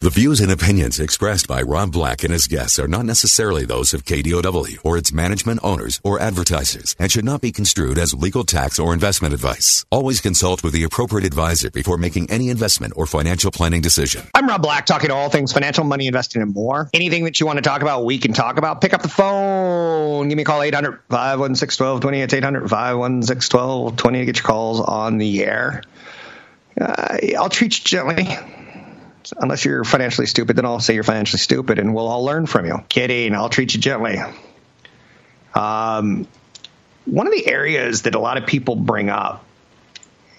The views and opinions expressed by Rob Black and his guests are not necessarily those of KDOW or its management owners or advertisers and should not be construed as legal tax or investment advice. Always consult with the appropriate advisor before making any investment or financial planning decision. I'm Rob Black, talking to all things financial, money, investing, and more. Anything that you want to talk about, we can talk about. Pick up the phone. Give me a call, 800 516 1220. It's 800 516 1220 to get your calls on the air. Uh, I'll treat you gently unless you're financially stupid, then I'll say you're financially stupid and we'll all learn from you. Kidding. I'll treat you gently. Um, one of the areas that a lot of people bring up,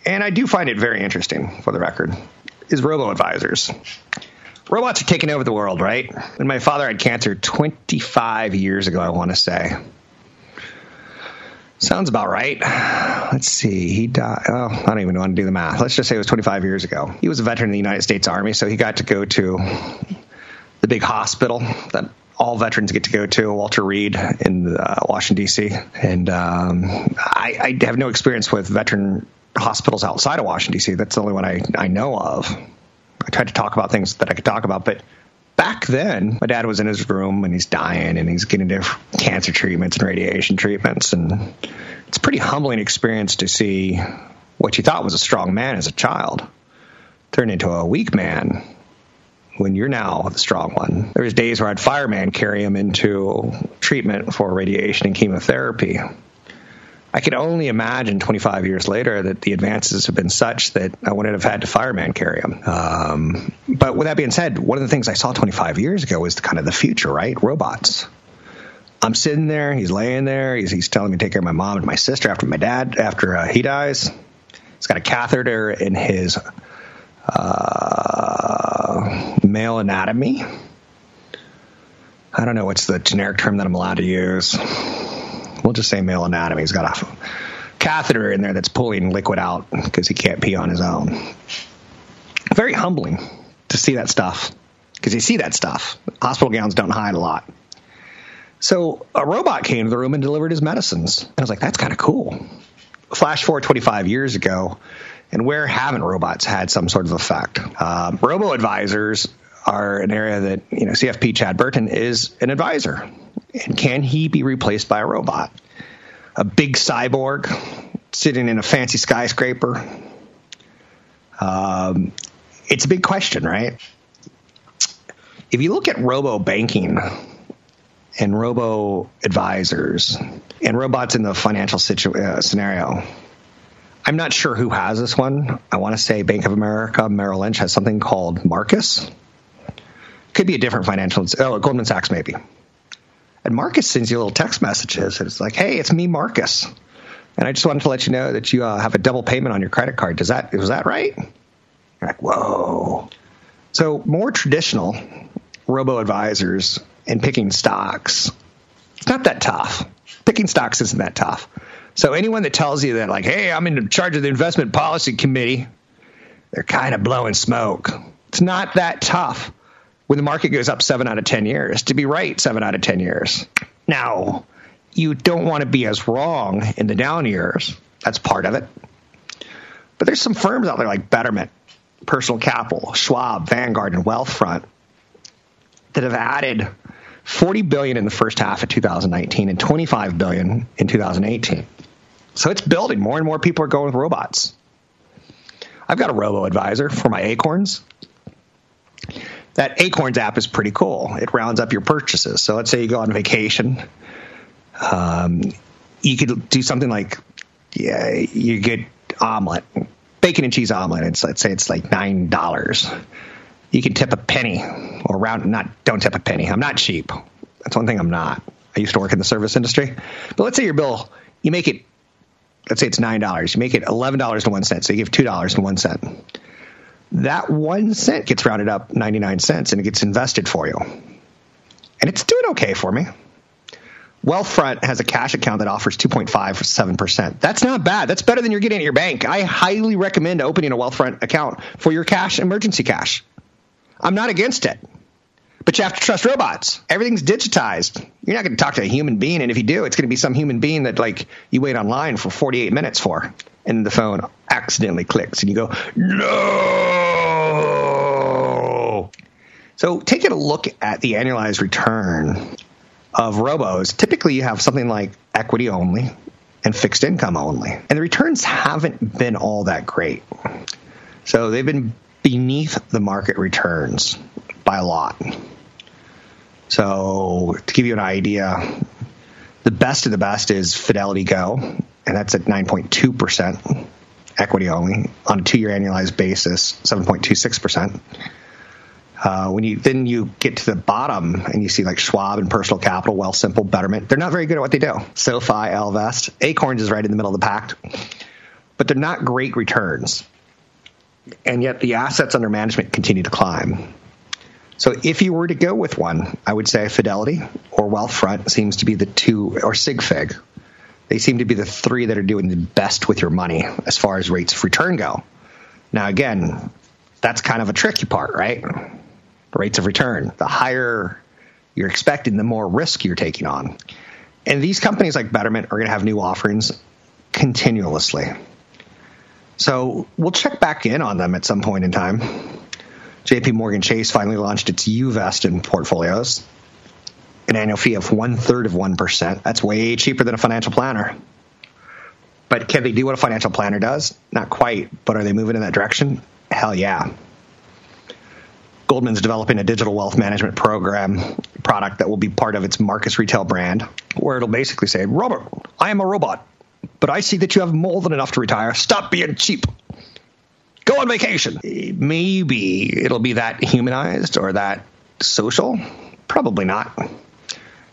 and I do find it very interesting for the record, is robo advisors. Robots are taking over the world, right? When my father had cancer 25 years ago, I want to say. Sounds about right. Let's see. He died. Oh, I don't even want to do the math. Let's just say it was 25 years ago. He was a veteran in the United States Army, so he got to go to the big hospital that all veterans get to go to, Walter Reed in uh, Washington, D.C. And um, I, I have no experience with veteran hospitals outside of Washington, D.C. That's the only one I, I know of. I tried to talk about things that I could talk about, but back then, my dad was in his room and he's dying and he's getting different cancer treatments and radiation treatments. And it's a pretty humbling experience to see what you thought was a strong man as a child turn into a weak man when you're now the strong one. There was days where I'd fireman carry him into treatment for radiation and chemotherapy. I can only imagine 25 years later that the advances have been such that I wouldn't have had to fireman carry him. Um, but with that being said, one of the things I saw 25 years ago was kind of the future, right? Robots. I'm sitting there, he's laying there, he's, he's telling me to take care of my mom and my sister after my dad, after uh, he dies. He's got a catheter in his uh, male anatomy. I don't know what's the generic term that I'm allowed to use we'll just say male anatomy. He's got a catheter in there that's pulling liquid out because he can't pee on his own. Very humbling to see that stuff because you see that stuff. Hospital gowns don't hide a lot. So a robot came to the room and delivered his medicines. And I was like, that's kind of cool. Flash forward 25 years ago, and where haven't robots had some sort of effect? Um, robo advisors are an area that, you know, CFP Chad Burton is an advisor. And can he be replaced by a robot? A big cyborg sitting in a fancy skyscraper? Um, it's a big question, right? If you look at robo banking and robo advisors and robots in the financial situ- uh, scenario, I'm not sure who has this one. I want to say Bank of America, Merrill Lynch has something called Marcus. Could be a different financial, oh, Goldman Sachs maybe. And Marcus sends you little text messages. And it's like, hey, it's me, Marcus. And I just wanted to let you know that you uh, have a double payment on your credit card. Does that was that right? You're like, whoa. So more traditional robo advisors and picking stocks, it's not that tough. Picking stocks isn't that tough. So anyone that tells you that, like, hey, I'm in charge of the investment policy committee, they're kind of blowing smoke. It's not that tough when the market goes up seven out of 10 years to be right seven out of 10 years. Now, you don't want to be as wrong in the down years. That's part of it. But there's some firms out there like Betterment, Personal Capital, Schwab, Vanguard, and Wealthfront that have added 40 billion in the first half of 2019 and 25 billion in 2018. So it's building. More and more people are going with robots. I've got a robo advisor for my acorns that Acorns app is pretty cool. It rounds up your purchases. So let's say you go on vacation. Um, you could do something like, yeah, you get omelet, bacon and cheese omelet. It's let's say it's like nine dollars. You can tip a penny or round. Not don't tip a penny. I'm not cheap. That's one thing I'm not. I used to work in the service industry. But let's say your bill, you make it. Let's say it's nine dollars. You make it eleven dollars and one cent. So you give two dollars and one cent that one cent gets rounded up 99 cents and it gets invested for you. And it's doing okay for me. Wealthfront has a cash account that offers 2.57%. That's not bad. That's better than you're getting at your bank. I highly recommend opening a Wealthfront account for your cash, emergency cash. I'm not against it. But you have to trust robots. Everything's digitized. You're not going to talk to a human being, and if you do, it's going to be some human being that like you wait online for 48 minutes for, and the phone accidentally clicks, and you go, no. So taking a look at the annualized return of robos, typically you have something like equity only and fixed income only. And the returns haven't been all that great. So they've been beneath the market returns by a lot. So to give you an idea, the best of the best is Fidelity Go, and that's at 9.2% equity only on a two-year annualized basis, 7.26%. Uh, when you then you get to the bottom and you see like Schwab and Personal Capital, Wealthsimple, Betterment, they're not very good at what they do. SoFi, Ellevest, Acorns is right in the middle of the pack, but they're not great returns. And yet the assets under management continue to climb. So if you were to go with one, I would say Fidelity or Wealthfront seems to be the two, or SigFig. They seem to be the three that are doing the best with your money as far as rates of return go. Now, again, that's kind of a tricky part, right? Rates of return. The higher you're expecting, the more risk you're taking on. And these companies like Betterment are going to have new offerings continuously. So we'll check back in on them at some point in time. JP Morgan Chase finally launched its You Invest portfolios. An annual fee of one third of 1%. That's way cheaper than a financial planner. But can they do what a financial planner does? Not quite, but are they moving in that direction? Hell yeah. Goldman's developing a digital wealth management program product that will be part of its Marcus retail brand, where it'll basically say, Robert, I am a robot, but I see that you have more than enough to retire. Stop being cheap. Go on vacation. Maybe it'll be that humanized or that social. Probably not.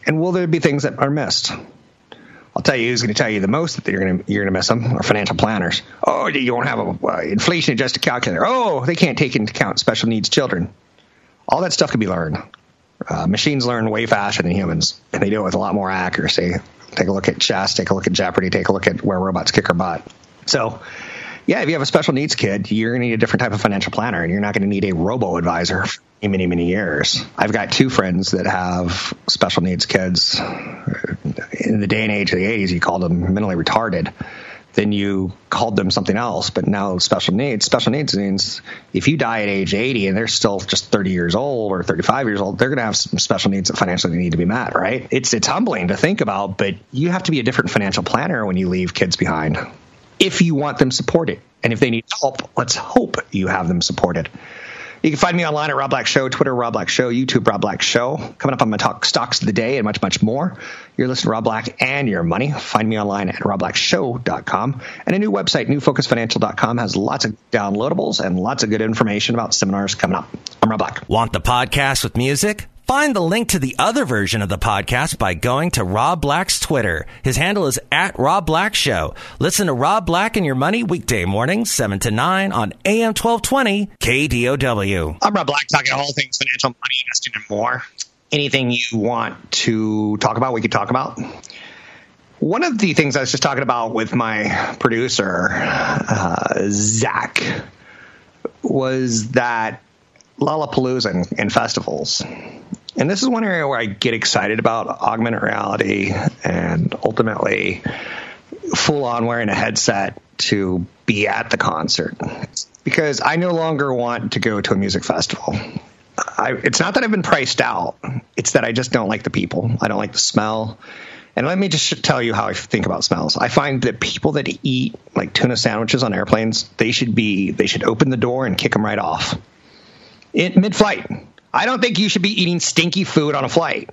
And will there be things that are missed? I'll tell you who's going to tell you the most that you're going to you're going to miss them are financial planners. Oh, you won't have a uh, inflation adjusted calculator. Oh, they can't take into account special needs children all that stuff can be learned. Uh, machines learn way faster than humans, and they do it with a lot more accuracy. Take a look at chess, take a look at Jeopardy, take a look at where robots kick our butt. So, yeah, if you have a special needs kid, you're going to need a different type of financial planner, and you're not going to need a robo advisor for many, many years. I've got two friends that have special needs kids. In the day and age of the 80s, you called them mentally retarded then you called them something else. But now special needs, special needs means if you die at age 80 and they're still just 30 years old or 35 years old, they're going to have some special needs that financially need to be met, right? It's it's humbling to think about, but you have to be a different financial planner when you leave kids behind. If you want them supported, and if they need help, let's hope you have them supported. You can find me online at Rob Black Show, Twitter Rob Black Show, YouTube Rob Black Show. Coming up on my talk stocks of the day and much, much more. You're listening to Rob Black and your money. Find me online at robblackshow.com. And a new website, newfocusfinancial.com, has lots of downloadables and lots of good information about seminars coming up. I'm Rob Black. Want the podcast with music? Find the link to the other version of the podcast by going to Rob Black's Twitter. His handle is at Rob Black Show. Listen to Rob Black and Your Money weekday mornings, 7 to 9 on AM 1220 KDOW. I'm Rob Black, talking all things financial, money, investing, and more. Anything you want to talk about, we could talk about. One of the things I was just talking about with my producer, uh, Zach, was that Lollapalooza and, and festivals. And this is one area where I get excited about augmented reality and ultimately full on wearing a headset to be at the concert because I no longer want to go to a music festival. I, it's not that I've been priced out, it's that I just don't like the people. I don't like the smell. And let me just tell you how I think about smells. I find that people that eat like tuna sandwiches on airplanes, they should be they should open the door and kick them right off in mid-flight. I don't think you should be eating stinky food on a flight.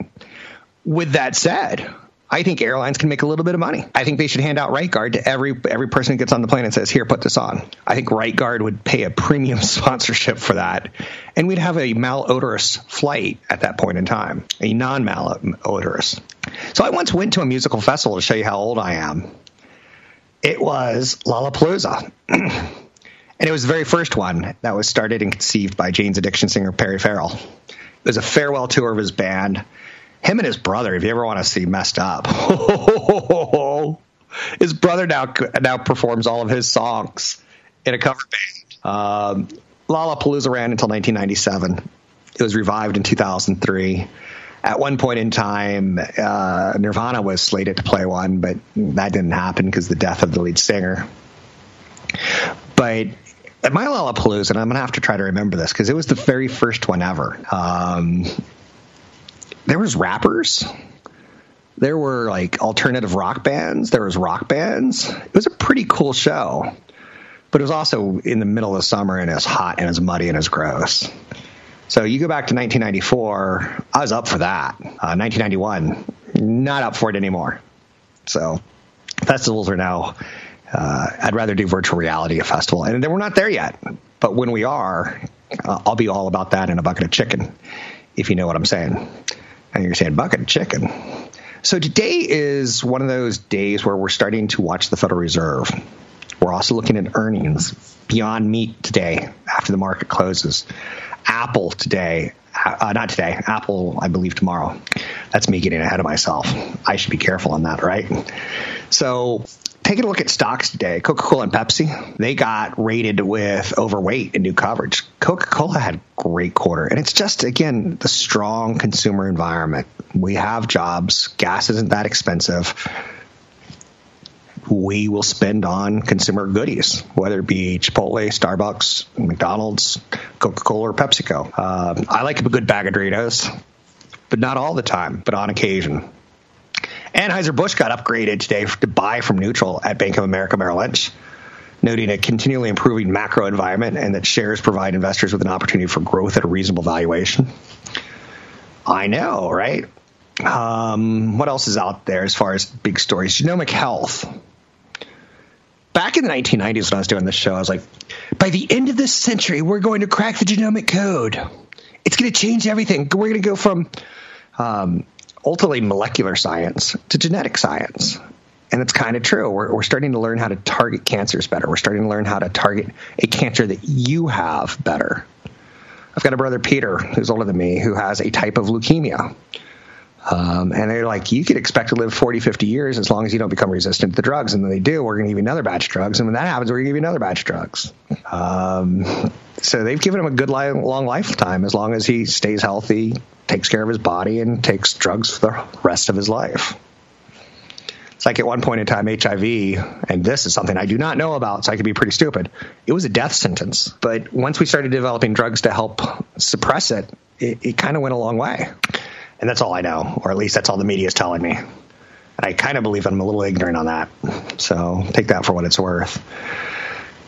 With that said, I think airlines can make a little bit of money. I think they should hand out Right Guard to every every person who gets on the plane and says, "Here, put this on." I think Right Guard would pay a premium sponsorship for that, and we'd have a malodorous flight at that point in time, a non-malodorous. So I once went to a musical festival to show you how old I am. It was Lollapalooza. And it was the very first one that was started and conceived by Jane's Addiction singer Perry Farrell. It was a farewell tour of his band. Him and his brother, if you ever want to see messed up, his brother now now performs all of his songs in a cover band. Um, Lollapalooza ran until 1997. It was revived in 2003. At one point in time, uh, Nirvana was slated to play one, but that didn't happen because the death of the lead singer. But at my Lollapalooza, and I'm going to have to try to remember this because it was the very first one ever. Um, there was rappers. There were like alternative rock bands. There was rock bands. It was a pretty cool show, but it was also in the middle of summer and was hot and was muddy and was gross. So you go back to 1994, I was up for that. Uh, 1991, not up for it anymore. So festivals are now. Uh, I'd rather do virtual reality a festival, and then we're not there yet. But when we are, uh, I'll be all about that in a bucket of chicken, if you know what I'm saying. And you're saying bucket of chicken. So today is one of those days where we're starting to watch the Federal Reserve. We're also looking at earnings beyond meat today after the market closes. Apple today, uh, not today, Apple, I believe tomorrow. That's me getting ahead of myself. I should be careful on that, right? So, taking a look at stocks today, Coca Cola and Pepsi, they got rated with overweight and new coverage. Coca Cola had great quarter. And it's just, again, the strong consumer environment. We have jobs, gas isn't that expensive we will spend on consumer goodies, whether it be Chipotle, Starbucks, McDonald's, Coca Cola, or PepsiCo. Uh, I like a good bag of Doritos, but not all the time, but on occasion. Anheuser-Busch got upgraded today to buy from neutral at Bank of America Merrill Lynch, noting a continually improving macro environment and that shares provide investors with an opportunity for growth at a reasonable valuation. I know, right? Um, what else is out there as far as big stories? Genomic Health back in the 1990s when I was doing this show, I was like, by the end of this century, we're going to crack the genomic code. It's going to change everything. We're going to go from um, ultimately molecular science to genetic science. And it's kind of true. We're, we're starting to learn how to target cancers better. We're starting to learn how to target a cancer that you have better. I've got a brother, Peter, who's older than me, who has a type of leukemia. Um, and they're like, you could expect to live 40, 50 years as long as you don't become resistant to the drugs. And then they do, we're going to give you another batch of drugs. And when that happens, we're going to give you another batch of drugs. Um, so they've given him a good long lifetime as long as he stays healthy, takes care of his body, and takes drugs for the rest of his life. It's like at one point in time, HIV, and this is something I do not know about, so I could be pretty stupid. It was a death sentence. But once we started developing drugs to help suppress it, it, it kind of went a long way. And that's all I know, or at least that's all the media is telling me. And I kind of believe I'm a little ignorant on that. So take that for what it's worth.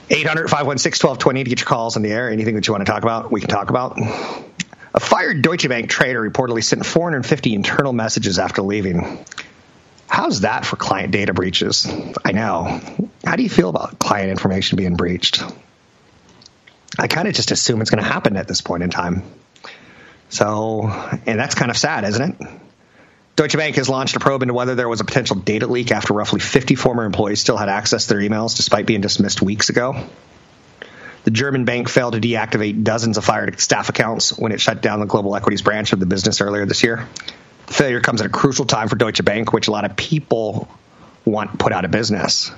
800 516 1220 to get your calls on the air. Anything that you want to talk about, we can talk about. A fired Deutsche Bank trader reportedly sent 450 internal messages after leaving. How's that for client data breaches? I know. How do you feel about client information being breached? I kind of just assume it's going to happen at this point in time. So, and that's kind of sad, isn't it? Deutsche Bank has launched a probe into whether there was a potential data leak after roughly 50 former employees still had access to their emails despite being dismissed weeks ago. The German bank failed to deactivate dozens of fired staff accounts when it shut down the global equities branch of the business earlier this year. The failure comes at a crucial time for Deutsche Bank, which a lot of people want put out of business.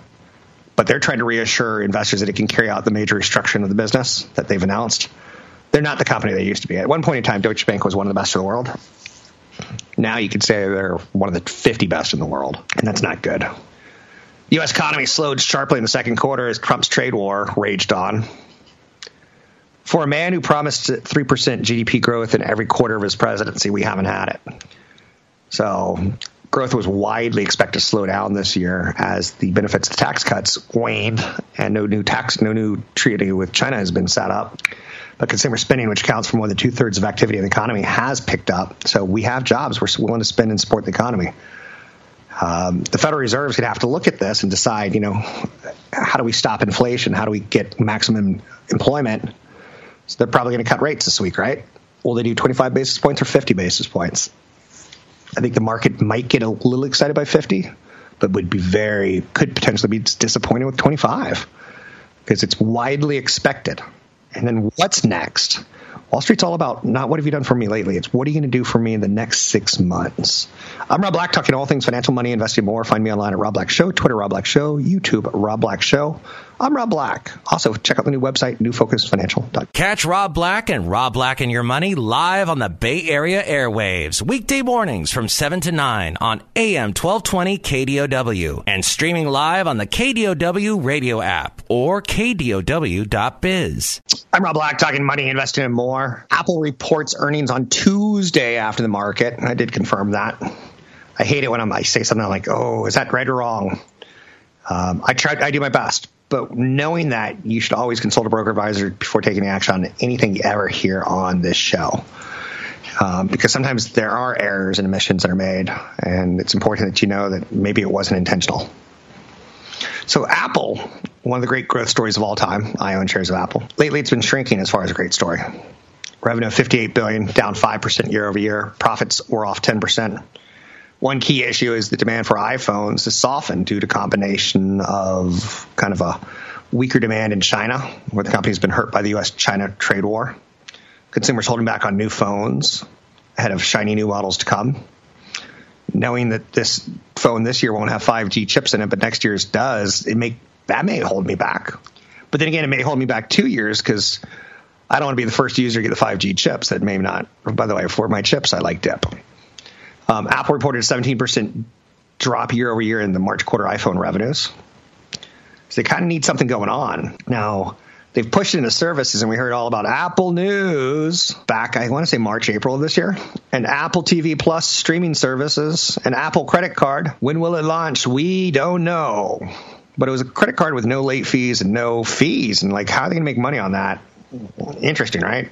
But they're trying to reassure investors that it can carry out the major restructuring of the business that they've announced they're not the company they used to be. At one point in time, Deutsche Bank was one of the best in the world. Now you could say they're one of the 50 best in the world, and that's not good. U.S. economy slowed sharply in the second quarter as Trump's trade war raged on. For a man who promised 3% GDP growth in every quarter of his presidency, we haven't had it. So growth was widely expected to slow down this year as the benefits of the tax cuts waned and no new tax, no new treaty with China has been set up but consumer spending, which accounts for more than two thirds of activity in the economy, has picked up. So we have jobs. We're willing to spend and support the economy. Um, the Federal Reserve is going to have to look at this and decide, you know, how do we stop inflation? How do we get maximum employment? So they're probably going to cut rates this week, right? Will they do 25 basis points or 50 basis points? I think the market might get a little excited by 50, but would be very, could potentially be disappointed with 25. because it's widely expected. And then what's next? Wall Street's all about not what have you done for me lately. It's what are you going to do for me in the next six months. I'm Rob Black, talking all things financial, money, investing, more. Find me online at Rob Black Show, Twitter Rob Black Show, YouTube Rob Black Show. I'm Rob Black. Also, check out the new website, newfocusfinancial.com. Catch Rob Black and Rob Black and Your Money live on the Bay Area airwaves, weekday mornings from 7 to 9 on AM 1220 KDOW and streaming live on the KDOW radio app or KDOW.biz. I'm Rob Black, talking money, investing, and more. Apple reports earnings on Tuesday after the market. I did confirm that. I hate it when I'm, I say something like, oh, is that right or wrong? Um, I try, I do my best but knowing that, you should always consult a broker advisor before taking action on anything you ever hear on this show. Um, because sometimes there are errors and omissions that are made, and it's important that you know that maybe it wasn't intentional. So, Apple, one of the great growth stories of all time. I own shares of Apple. Lately, it's been shrinking as far as a great story. Revenue of 58 billion, down 5% year over year. Profits were off 10%. One key issue is the demand for iPhones has softened due to combination of kind of a weaker demand in China, where the company's been hurt by the U.S.-China trade war. Consumers holding back on new phones ahead of shiny new models to come. Knowing that this phone this year won't have 5G chips in it, but next year's does, it may that may hold me back. But then again, it may hold me back two years because I don't want to be the first user to get the 5G chips. That may not. By the way, for my chips, I like dip. Um, Apple reported a 17% drop year over year in the March quarter iPhone revenues. So they kind of need something going on. Now, they've pushed into services, and we heard all about Apple News back, I want to say March, April of this year, and Apple TV Plus streaming services, and Apple credit card. When will it launch? We don't know. But it was a credit card with no late fees and no fees. And like, how are they going to make money on that? Interesting, right?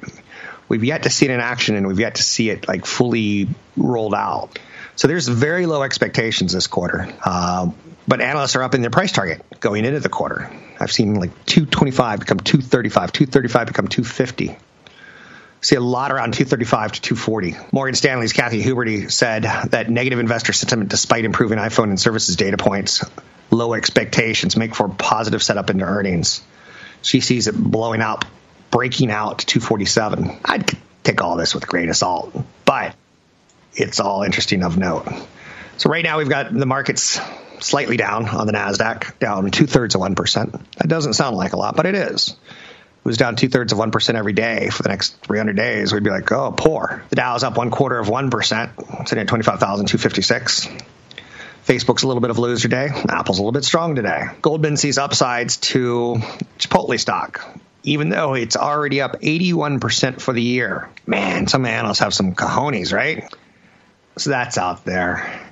We've yet to see it in action, and we've yet to see it like fully rolled out. So there's very low expectations this quarter. Uh, but analysts are up in their price target going into the quarter. I've seen like 225 become 235, 235 become 250. See a lot around 235 to 240. Morgan Stanley's Katy Huberty said that negative investor sentiment, despite improving iPhone and services data points, low expectations make for positive setup into earnings. She sees it blowing up breaking out to 247. I'd take all this with a grain of salt, but it's all interesting of note. So right now we've got the markets slightly down on the Nasdaq, down two thirds of one percent. That doesn't sound like a lot, but it is. It was down two thirds of one percent every day for the next 300 days. We'd be like, oh, poor. The Dow's up one quarter of one percent, sitting at 25,256. Facebook's a little bit of a loser day. Apple's a little bit strong today. Goldman sees upsides to Chipotle stock even though it's already up 81% for the year. Man, some analysts have some cojones, right? So that's out there.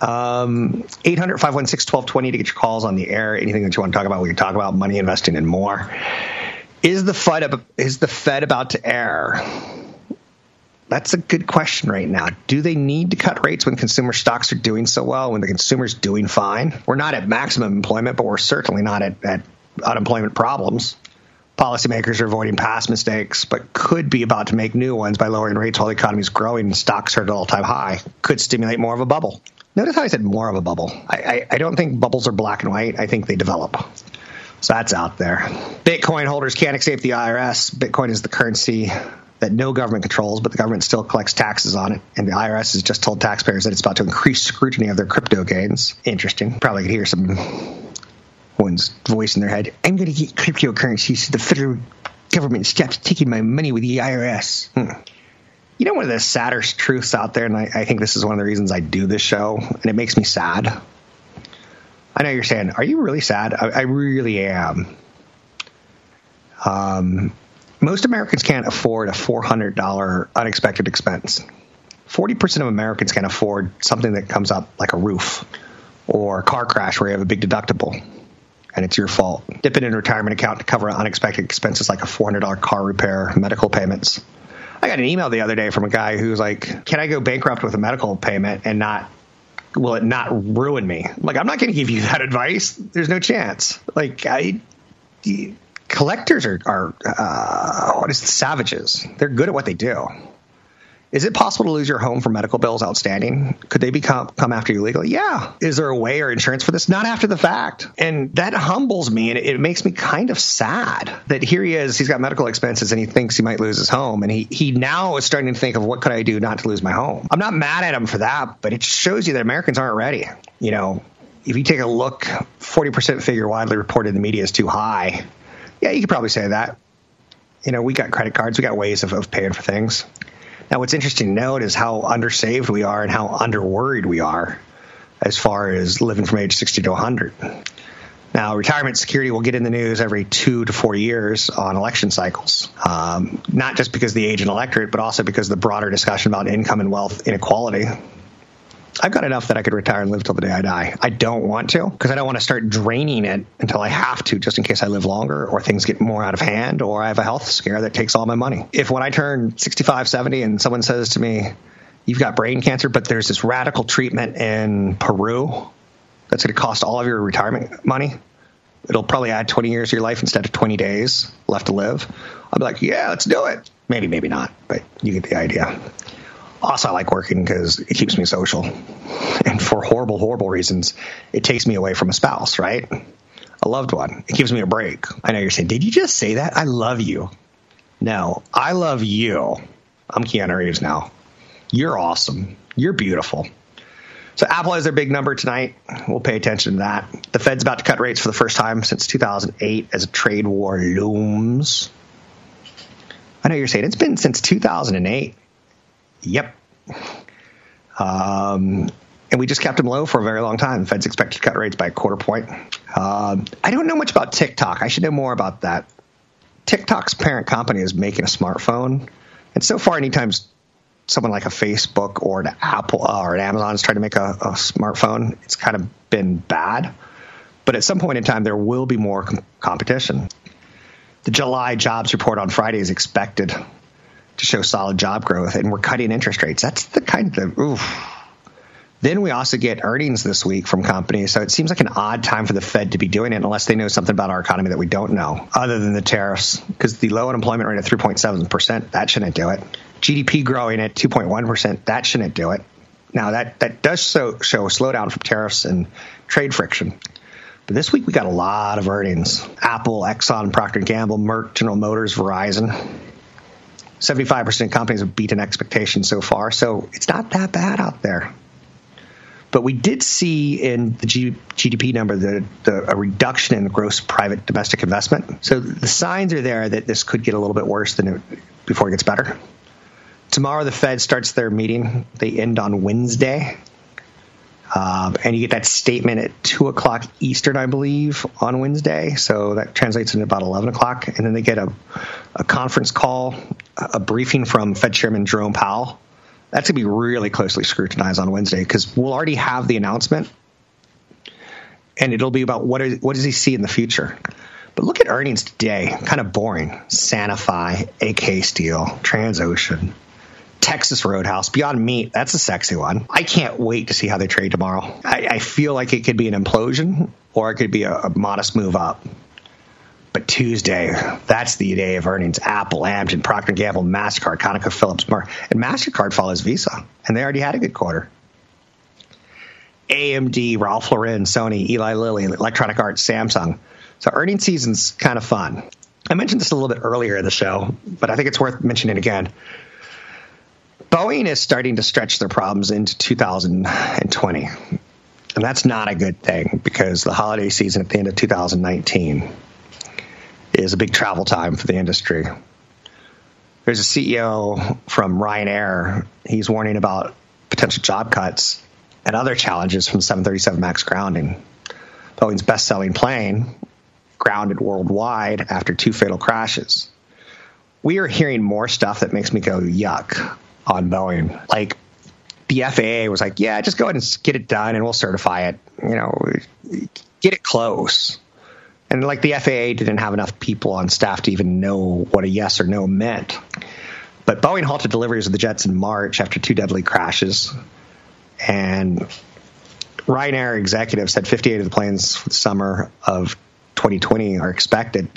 Um, 800 516 1220 to get your calls on the air. Anything that you want to talk about, we can talk about money investing and more. Is the Fed, is the Fed about to err? That's a good question right now. Do they need to cut rates when consumer stocks are doing so well, when the consumer's doing fine? We're not at maximum employment, but we're certainly not at, at unemployment problems policymakers are avoiding past mistakes, but could be about to make new ones by lowering rates while the economy is growing and stocks are at an all-time high. Could stimulate more of a bubble. Notice how I said more of a bubble. I, I, I don't think bubbles are black and white. I think they develop. So that's out there. Bitcoin holders can't escape the IRS. Bitcoin is the currency that no government controls, but the government still collects taxes on it. And the IRS has just told taxpayers that it's about to increase scrutiny of their crypto gains. Interesting. Probably could hear some one's voice in their head. I'm going to get cryptocurrencies the federal government stops taking my money with the IRS. Hmm. You know, one of the sadder truths out there, and I, I, think this is one of the reasons I do this show, and it makes me sad. I know you're saying, Are you really sad? I, I really am. Um, most Americans can't afford a $400 unexpected expense. 40% of Americans can't afford something that comes up like a roof or a car crash where you have a big deductible and it's your fault. Dip it in a retirement account to cover unexpected expenses like a $400 car repair, medical payments. I got an email the other day from a guy who was like, "Can I go bankrupt with a medical payment and not will it not ruin me?" Like, I'm not going to give you that advice. There's no chance. Like I collectors are are uh, what is it, savages. They're good at what they do. Is it possible to lose your home for medical bills outstanding? Could they become come after you legally? Yeah. Is there a way or insurance for this? Not after the fact. And that humbles me and it, it makes me kind of sad that here he is, he's got medical expenses and he thinks he might lose his home. And he, he now is starting to think of what could I do not to lose my home? I'm not mad at him for that, but it shows you that Americans aren't ready. You know, if you take a look, 40% figure widely reported in the media is too high. Yeah, you could probably say that. You know, we got credit cards, we got ways of, of paying for things. Now, what's interesting to note is how undersaved we are and how underworried we are as far as living from age 60 to 100. Now, retirement security will get in the news every two to four years on election cycles, um, not just because of the age and electorate, but also because of the broader discussion about income and wealth inequality I've got enough that I could retire and live till the day I die. I don't want to because I don't want to start draining it until I have to, just in case I live longer or things get more out of hand or I have a health scare that takes all my money. If when I turn 65, 70 and someone says to me, You've got brain cancer, but there's this radical treatment in Peru that's going to cost all of your retirement money, it'll probably add 20 years to your life instead of 20 days left to live. I'll be like, Yeah, let's do it. Maybe, maybe not, but you get the idea. Also, I like working because it keeps me social. And for horrible, horrible reasons, it takes me away from a spouse, right? A loved one. It gives me a break. I know you're saying, did you just say that? I love you. No, I love you. I'm Keanu Reeves now. You're awesome. You're beautiful. So Apple has their big number tonight. We'll pay attention to that. The Fed's about to cut rates for the first time since 2008 as a trade war looms. I know you're saying it's been since 2008. Yep. Um, and we just kept them low for a very long time. The Fed's expected to cut rates by a quarter point. Um, I don't know much about TikTok. I should know more about that. TikTok's parent company is making a smartphone, and so far, anytime someone like a Facebook or an Apple uh, or an Amazon is trying to make a, a, smartphone, it's kind of been bad. But at some point in time, there will be more com- competition. The July jobs report on Friday is expected to show solid job growth, and we're cutting interest rates. That's the kind of oof. Then we also get earnings this week from companies, so it seems like an odd time for the Fed to be doing it unless they know something about our economy that we don't know, other than the tariffs. Because the low unemployment rate of 3.7 percent, that shouldn't do it. GDP growing at 2.1 percent, that shouldn't do it. Now that that does show, show a slowdown from tariffs and trade friction. But this week we got a lot of earnings: Apple, Exxon, Procter & Gamble, Merck, General Motors, Verizon. 75% of companies have beaten expectations so far, so it's not that bad out there. But we did see in the G- GDP number the, the, a reduction in gross private domestic investment. So the signs are there that this could get a little bit worse than it, before it gets better. Tomorrow, the Fed starts their meeting. They end on Wednesday. Um, and you get that statement at 2 o'clock Eastern, I believe, on Wednesday. So that translates into about 11 o'clock. And then they get a, a conference call, a briefing from Fed Chairman Jerome Powell. That's going to be really closely scrutinized on Wednesday because we'll already have the announcement. And it'll be about what, what does he see in the future. But look at earnings today. Kind of boring. Sanofi, AK Steel, Transocean, Texas Roadhouse, Beyond Meat, that's a sexy one. I can't wait to see how they trade tomorrow. I, I feel like it could be an implosion or it could be a, a modest move up. But Tuesday, that's the day of earnings. Apple, Amgen, Procter & Gamble, Mastercard, ConocoPhillips, Merck, and Mastercard follows Visa, and they already had a good quarter. AMD, Ralph Lauren, Sony, Eli Lilly, Electronic Arts, Samsung. So earnings season's kind of fun. I mentioned this a little bit earlier in the show, but I think it's worth mentioning again. Boeing is starting to stretch their problems into 2020. And that's not a good thing because the holiday season at the end of 2019 is a big travel time for the industry. There's a CEO from Ryanair. He's warning about potential job cuts and other challenges from 737 MAX grounding. Boeing's best selling plane grounded worldwide after two fatal crashes. We are hearing more stuff that makes me go, yuck on Boeing. Like the FAA was like, yeah, just go ahead and get it done and we'll certify it. You know, get it close. And like the FAA didn't have enough people on staff to even know what a yes or no meant. But Boeing halted deliveries of the jets in March after two deadly crashes. And Ryanair executives said 58 of the planes for the summer of 2020 are expected.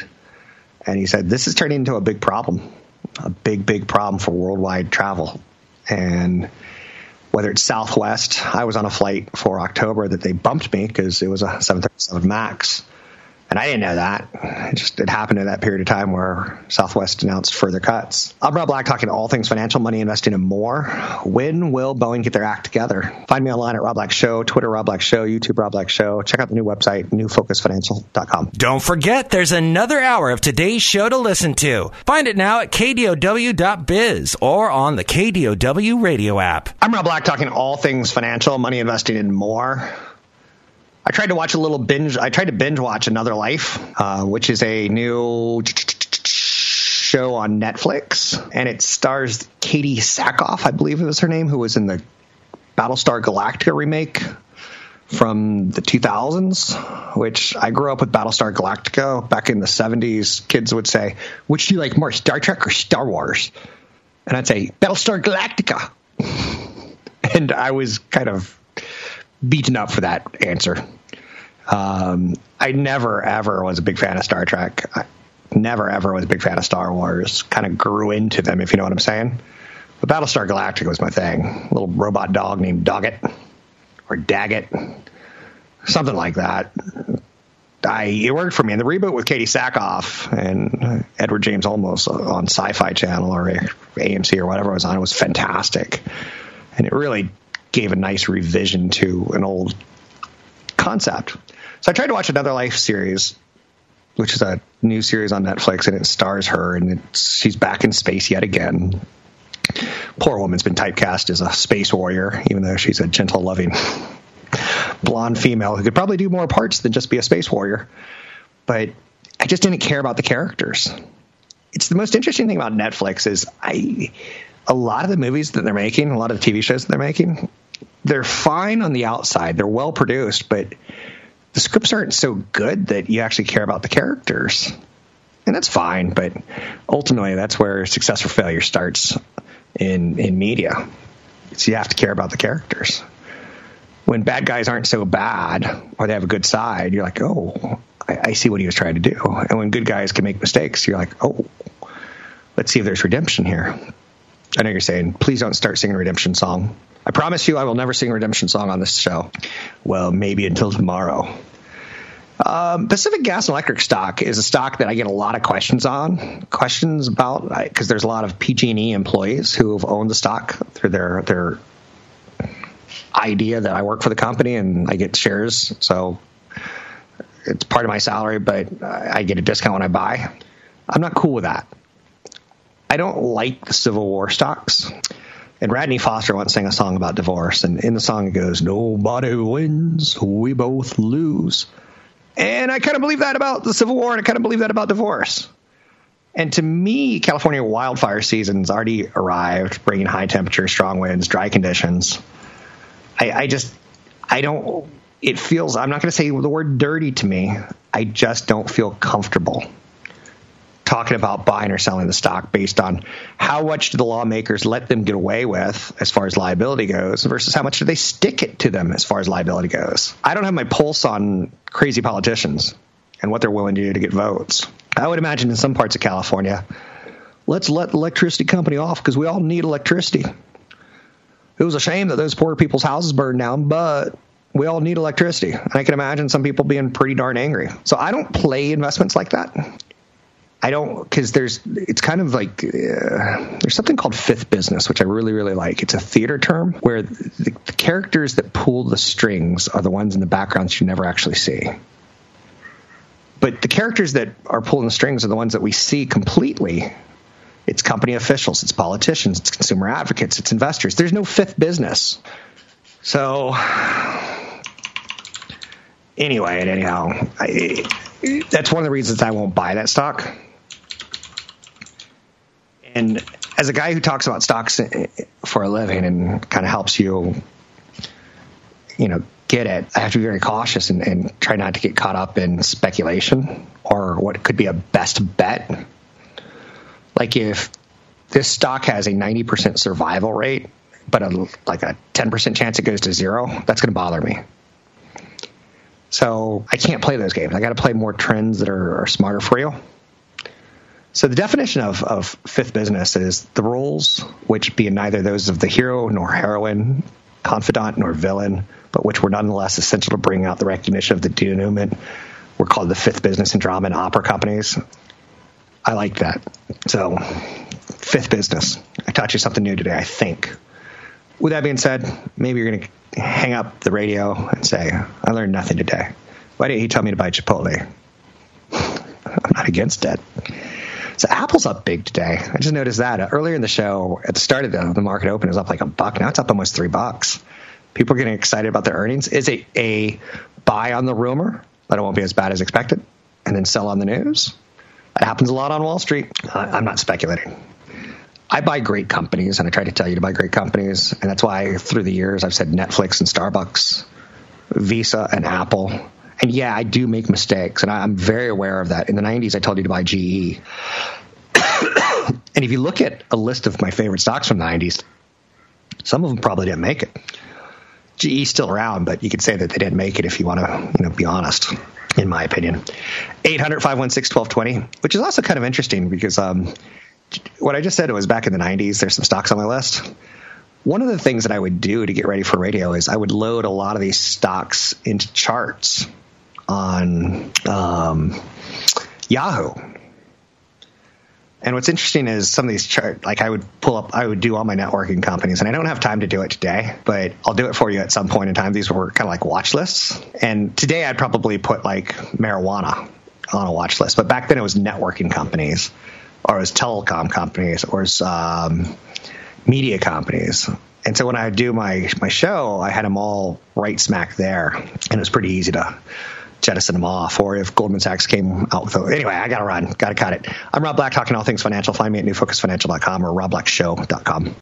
And he said, this is turning into a big problem a big, big problem for worldwide travel. And whether it's Southwest, I was on a flight for October that they bumped me because it was a 737 MAX and I didn't know that. It just it happened in that period of time where Southwest announced further cuts. I'm Rob Black talking all things financial, money, investing, and more. When will Boeing get their act together? Find me online at Rob Black Show, Twitter Rob Black Show, YouTube Rob Black Show. Check out the new website, newfocusfinancial.com. Don't forget, there's another hour of today's show to listen to. Find it now at kdow.biz or on the KDOW radio app. I'm Rob Black talking all things financial, money, investing, and more. I tried to watch a little binge. I tried to binge watch Another Life, uh, which is a new show on Netflix, and it stars Katee Sackhoff, I believe it was her name, who was in the Battlestar Galactica remake from the 2000s, which I grew up with Battlestar Galactica back in the 70s. Kids would say, "Which do you like more, Star Trek or Star Wars?" And I'd say Battlestar Galactica, and I was kind of beaten up for that answer. Um, I never ever was a big fan of Star Trek. I never ever was a big fan of Star Wars. Kind of grew into them, if you know what I'm saying. But Battlestar Galactica was my thing. A little robot dog named Doggett or Daggett, something like that. I it worked for me. And the reboot with Katee Sackhoff and Edward James Olmos on Sci-Fi Channel or AMC or whatever it was on it was fantastic, and it really gave a nice revision to an old concept. So I tried to watch another Life series, which is a new series on Netflix, and it stars her, and she's back in space yet again. Poor woman's been typecast as a space warrior, even though she's a gentle, loving blonde female who could probably do more parts than just be a space warrior. But I just didn't care about the characters. It's the most interesting thing about Netflix is I a lot of the movies that they're making, a lot of the TV shows that they're making, they're fine on the outside. They're well produced, but the scripts aren't so good that you actually care about the characters. And that's fine, but ultimately that's where success or failure starts in in media. So you have to care about the characters. When bad guys aren't so bad or they have a good side, you're like, oh, I, I see what he was trying to do. And when good guys can make mistakes, you're like, oh, let's see if there's redemption here. I know you're saying, please don't start singing redemption song. I promise you, I will never sing a redemption song on this show. Well, maybe until tomorrow. Um, Pacific Gas and Electric stock is a stock that I get a lot of questions on, questions about because there's a lot of PG&E employees who have owned the stock through their their idea that I work for the company and I get shares, so it's part of my salary, but I get a discount when I buy. I'm not cool with that. I don't like the Civil War stocks. And Radney Foster once sang a song about divorce, and in the song it goes, "Nobody wins, we both lose." And I kind of believe that about the Civil War, and I kind of believe that about divorce. And to me, California wildfire season's already arrived, bringing high temperatures, strong winds, dry conditions. I, I just, I don't. It feels. I'm not going to say the word dirty to me. I just don't feel comfortable talking about buying or selling the stock based on how much do the lawmakers let them get away with as far as liability goes versus how much do they stick it to them as far as liability goes. I don't have my pulse on crazy politicians and what they're willing to do to get votes. I would imagine in some parts of California, let's let the electricity company off because we all need electricity. It was a shame that those poor people's houses burned down, but we all need electricity. And I can imagine some people being pretty darn angry. So I don't play investments like that. I don't because there's it's kind of like uh, there's something called fifth business, which I really really like. It's a theater term where the, the characters that pull the strings are the ones in the backgrounds you never actually see. But the characters that are pulling the strings are the ones that we see completely. It's company officials, it's politicians, it's consumer advocates, it's investors. There's no fifth business. So anyway, and anyhow, I, that's one of the reasons I won't buy that stock and as a guy who talks about stocks eh, for a living and kind of helps you, you know, get it, I have to be very cautious and, and try not to get caught up in speculation or what could be a best bet. Like if this stock has a 90% survival rate, but a, like a 10% chance it goes to zero, that's going to bother me. So I can't play those games. I got to play more trends that are, are smarter for you. So the definition of, of fifth business is the roles which be neither those of the hero nor heroine, confidant nor villain, but which were nonetheless essential to bring out the recognition of the denouement were called the fifth business in drama and opera companies. I like that. So fifth business. I taught you something new today, I think. With that being said, maybe you're going to hang up the radio and say, I learned nothing today. Why didn't he tell me to buy Chipotle? I'm not against it. So Apple's up big today. I just noticed that uh, earlier in the show, at the start of the, the market open, it was up like a buck. Now it's up almost three bucks. People are getting excited about their earnings. Is it a buy on the rumor that it won't be as bad as expected, and then sell on the news? That happens a lot on Wall Street. I'm not speculating. I buy great companies, and I try to tell you to buy great companies, and that's why through the years I've said Netflix and Starbucks, Visa and Apple. And yeah, I do make mistakes, and I'm very aware of that. In the 90s, I told you to buy GE. and if you look at a list of my favorite stocks from the 90s, some of them probably didn't make it. GE's still around, but you could say that they didn't make it if you want to, you know, be honest, in my opinion. 800 516 1220, which is also kind of interesting because um, what I just said it was back in the 90s, there's some stocks on my list. One of the things that I would do to get ready for radio is I would load a lot of these stocks into charts on um, Yahoo. And what's interesting is some of these chart, like I would pull up, I would do all my networking companies, and I don't have time to do it today, but I'll do it for you at some point in time. These were kind of like watch lists. And today I'd probably put like marijuana on a watch list, but back then it was networking companies, or it was telecom companies, or it was um, media companies. And so when I do my my show, I had them all right smack there, and it was pretty easy to jettison them off. Or if Goldman Sachs came out with, a, anyway, I got to run, got to cut it. I'm Rob Black, talking all things financial. Find me at newfocusfinancial.com or robblackshow.com.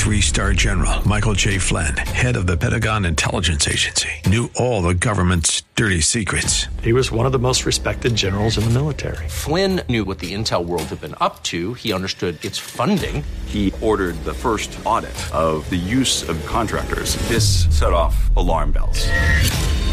Three star general Michael J. Flynn, head of the Pentagon Intelligence Agency, knew all the government's dirty secrets. He was one of the most respected generals in the military. Flynn knew what the intel world had been up to. He understood its funding. He ordered the first audit of the use of contractors. This set off alarm bells.